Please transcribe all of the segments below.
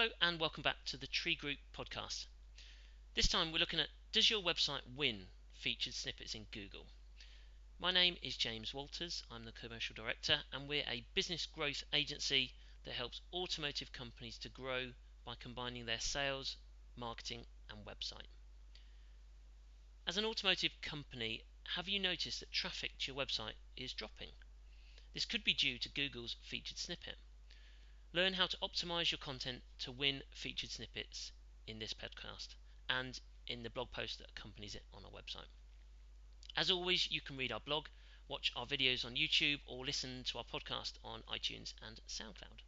Hello and welcome back to the Tree Group podcast. This time we're looking at Does your website win featured snippets in Google? My name is James Walters, I'm the commercial director, and we're a business growth agency that helps automotive companies to grow by combining their sales, marketing, and website. As an automotive company, have you noticed that traffic to your website is dropping? This could be due to Google's featured snippet. Learn how to optimize your content to win featured snippets in this podcast and in the blog post that accompanies it on our website. As always, you can read our blog, watch our videos on YouTube, or listen to our podcast on iTunes and SoundCloud.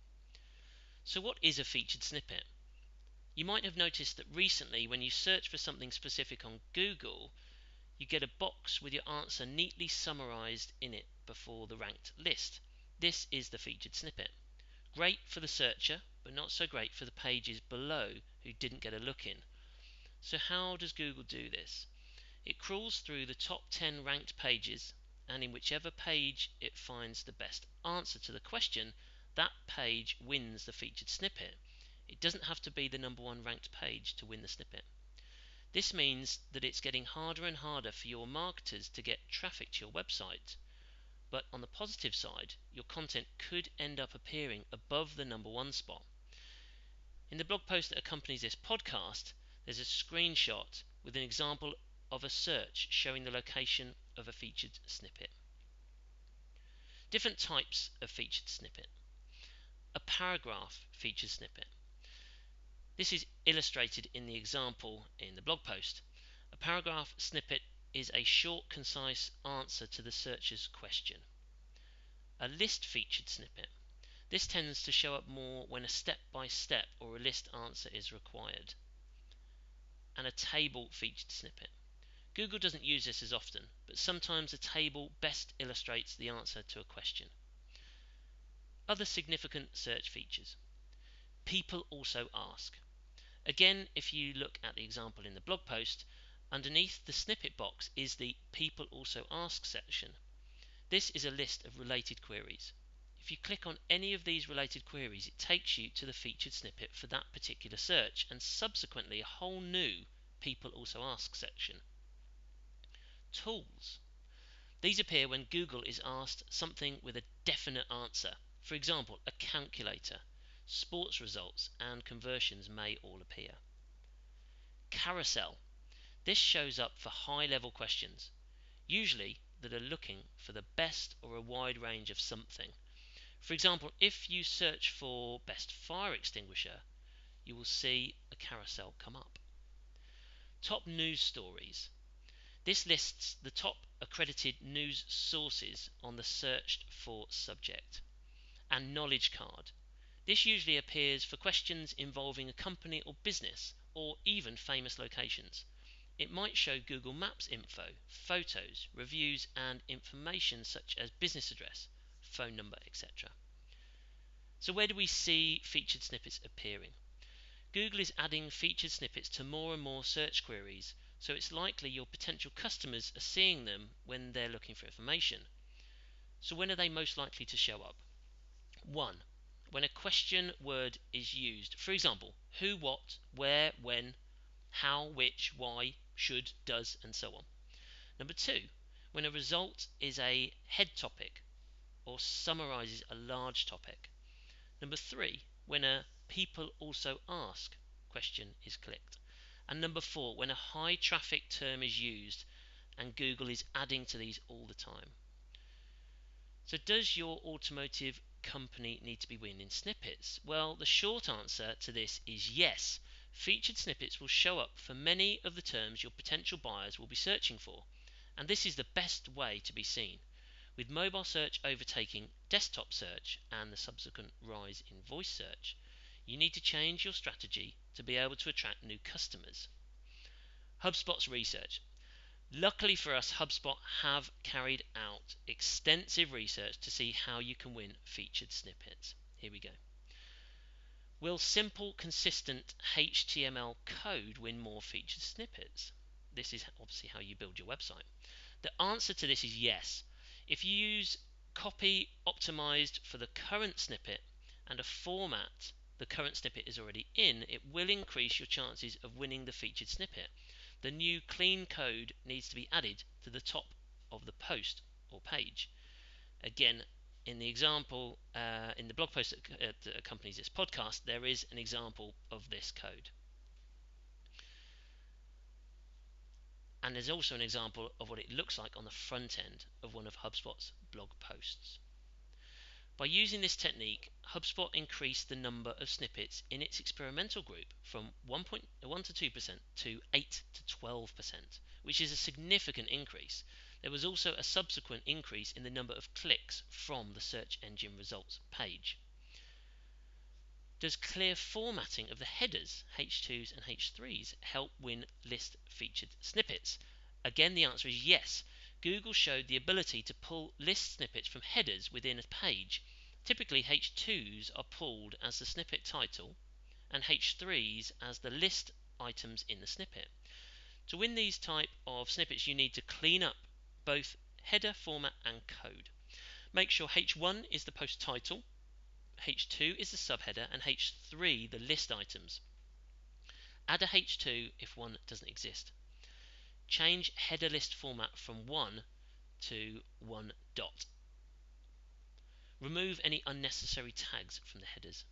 So, what is a featured snippet? You might have noticed that recently, when you search for something specific on Google, you get a box with your answer neatly summarized in it before the ranked list. This is the featured snippet. Great for the searcher, but not so great for the pages below who didn't get a look in. So, how does Google do this? It crawls through the top 10 ranked pages, and in whichever page it finds the best answer to the question, that page wins the featured snippet. It doesn't have to be the number one ranked page to win the snippet. This means that it's getting harder and harder for your marketers to get traffic to your website. But on the positive side, your content could end up appearing above the number one spot. In the blog post that accompanies this podcast, there's a screenshot with an example of a search showing the location of a featured snippet. Different types of featured snippet. A paragraph featured snippet. This is illustrated in the example in the blog post. A paragraph snippet is a short, concise answer to the searcher's question. A list featured snippet. This tends to show up more when a step by step or a list answer is required. And a table featured snippet. Google doesn't use this as often, but sometimes a table best illustrates the answer to a question. Other significant search features. People also ask. Again, if you look at the example in the blog post, Underneath the snippet box is the People Also Ask section. This is a list of related queries. If you click on any of these related queries, it takes you to the featured snippet for that particular search and subsequently a whole new People Also Ask section. Tools. These appear when Google is asked something with a definite answer. For example, a calculator, sports results, and conversions may all appear. Carousel this shows up for high level questions, usually that are looking for the best or a wide range of something. For example, if you search for best fire extinguisher, you will see a carousel come up. Top news stories. This lists the top accredited news sources on the searched for subject. And knowledge card. This usually appears for questions involving a company or business or even famous locations. It might show Google Maps info, photos, reviews, and information such as business address, phone number, etc. So, where do we see featured snippets appearing? Google is adding featured snippets to more and more search queries, so it's likely your potential customers are seeing them when they're looking for information. So, when are they most likely to show up? 1. When a question word is used. For example, who, what, where, when, how, which, why, should, does, and so on. Number two, when a result is a head topic or summarizes a large topic. Number three, when a people also ask question is clicked. And number four, when a high traffic term is used and Google is adding to these all the time. So, does your automotive company need to be winning snippets? Well, the short answer to this is yes. Featured snippets will show up for many of the terms your potential buyers will be searching for, and this is the best way to be seen. With mobile search overtaking desktop search and the subsequent rise in voice search, you need to change your strategy to be able to attract new customers. HubSpot's research. Luckily for us, HubSpot have carried out extensive research to see how you can win featured snippets. Here we go. Will simple, consistent HTML code win more featured snippets? This is obviously how you build your website. The answer to this is yes. If you use copy optimized for the current snippet and a format the current snippet is already in, it will increase your chances of winning the featured snippet. The new clean code needs to be added to the top of the post or page. Again, in the example, uh, in the blog post that, that accompanies this podcast, there is an example of this code. And there's also an example of what it looks like on the front end of one of HubSpot's blog posts. By using this technique, HubSpot increased the number of snippets in its experimental group from 1, 1 to 2% to 8 to 12%, which is a significant increase. There was also a subsequent increase in the number of clicks from the search engine results page. Does clear formatting of the headers, H2s and H3s, help win list featured snippets? Again, the answer is yes. Google showed the ability to pull list snippets from headers within a page. Typically, H2s are pulled as the snippet title and H3s as the list items in the snippet. To win these type of snippets, you need to clean up both header format and code. Make sure H1 is the post title H2 is the subheader and H3 the list items. Add a H2 if one doesn't exist. Change header list format from 1 to 1 dot. Remove any unnecessary tags from the headers.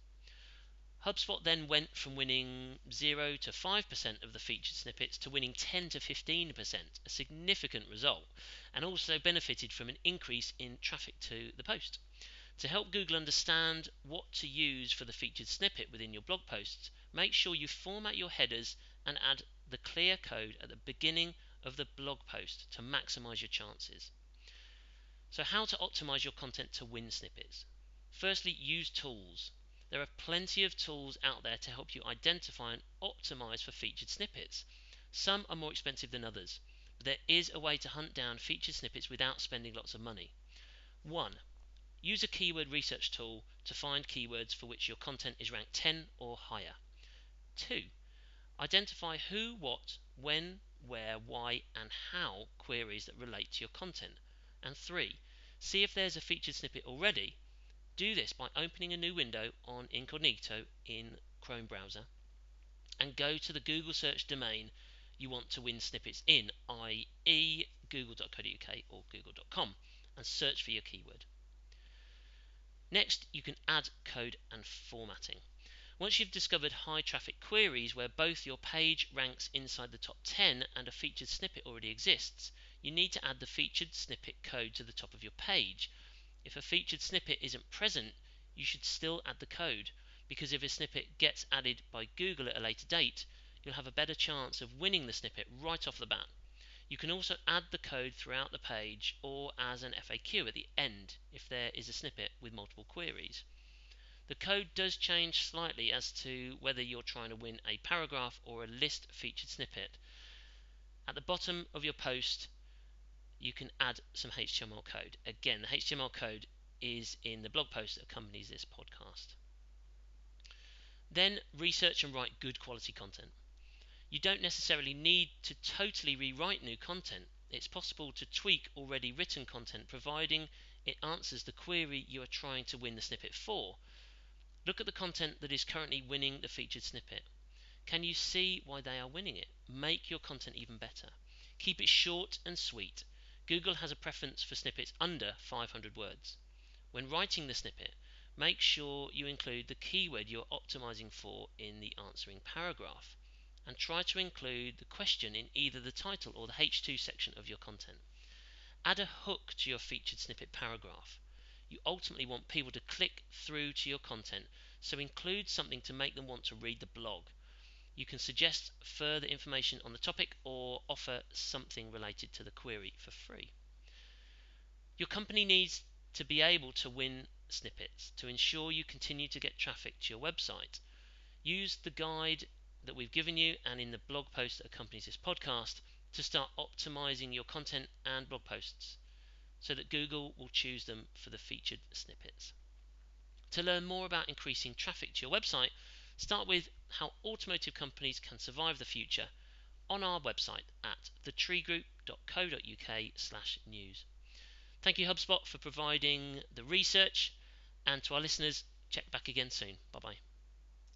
HubSpot then went from winning 0 to 5% of the featured snippets to winning 10 to 15%, a significant result, and also benefited from an increase in traffic to the post. To help Google understand what to use for the featured snippet within your blog posts, make sure you format your headers and add the clear code at the beginning of the blog post to maximize your chances. So, how to optimize your content to win snippets? Firstly, use tools. There are plenty of tools out there to help you identify and optimize for featured snippets. Some are more expensive than others, but there is a way to hunt down featured snippets without spending lots of money. 1. Use a keyword research tool to find keywords for which your content is ranked 10 or higher. 2. Identify who, what, when, where, why, and how queries that relate to your content. And 3. See if there's a featured snippet already. Do this by opening a new window on incognito in Chrome browser and go to the Google search domain you want to win snippets in, i.e., google.co.uk or google.com, and search for your keyword. Next, you can add code and formatting. Once you've discovered high traffic queries where both your page ranks inside the top 10 and a featured snippet already exists, you need to add the featured snippet code to the top of your page. If a featured snippet isn't present, you should still add the code because if a snippet gets added by Google at a later date, you'll have a better chance of winning the snippet right off the bat. You can also add the code throughout the page or as an FAQ at the end if there is a snippet with multiple queries. The code does change slightly as to whether you're trying to win a paragraph or a list featured snippet. At the bottom of your post, you can add some HTML code. Again, the HTML code is in the blog post that accompanies this podcast. Then research and write good quality content. You don't necessarily need to totally rewrite new content. It's possible to tweak already written content providing it answers the query you are trying to win the snippet for. Look at the content that is currently winning the featured snippet. Can you see why they are winning it? Make your content even better. Keep it short and sweet. Google has a preference for snippets under 500 words. When writing the snippet, make sure you include the keyword you're optimizing for in the answering paragraph and try to include the question in either the title or the H2 section of your content. Add a hook to your featured snippet paragraph. You ultimately want people to click through to your content, so include something to make them want to read the blog. You can suggest further information on the topic or offer something related to the query for free. Your company needs to be able to win snippets to ensure you continue to get traffic to your website. Use the guide that we've given you and in the blog post that accompanies this podcast to start optimizing your content and blog posts so that Google will choose them for the featured snippets. To learn more about increasing traffic to your website, start with how automotive companies can survive the future on our website at thetreegroup.co.uk/news. Thank you HubSpot for providing the research and to our listeners, check back again soon. Bye bye.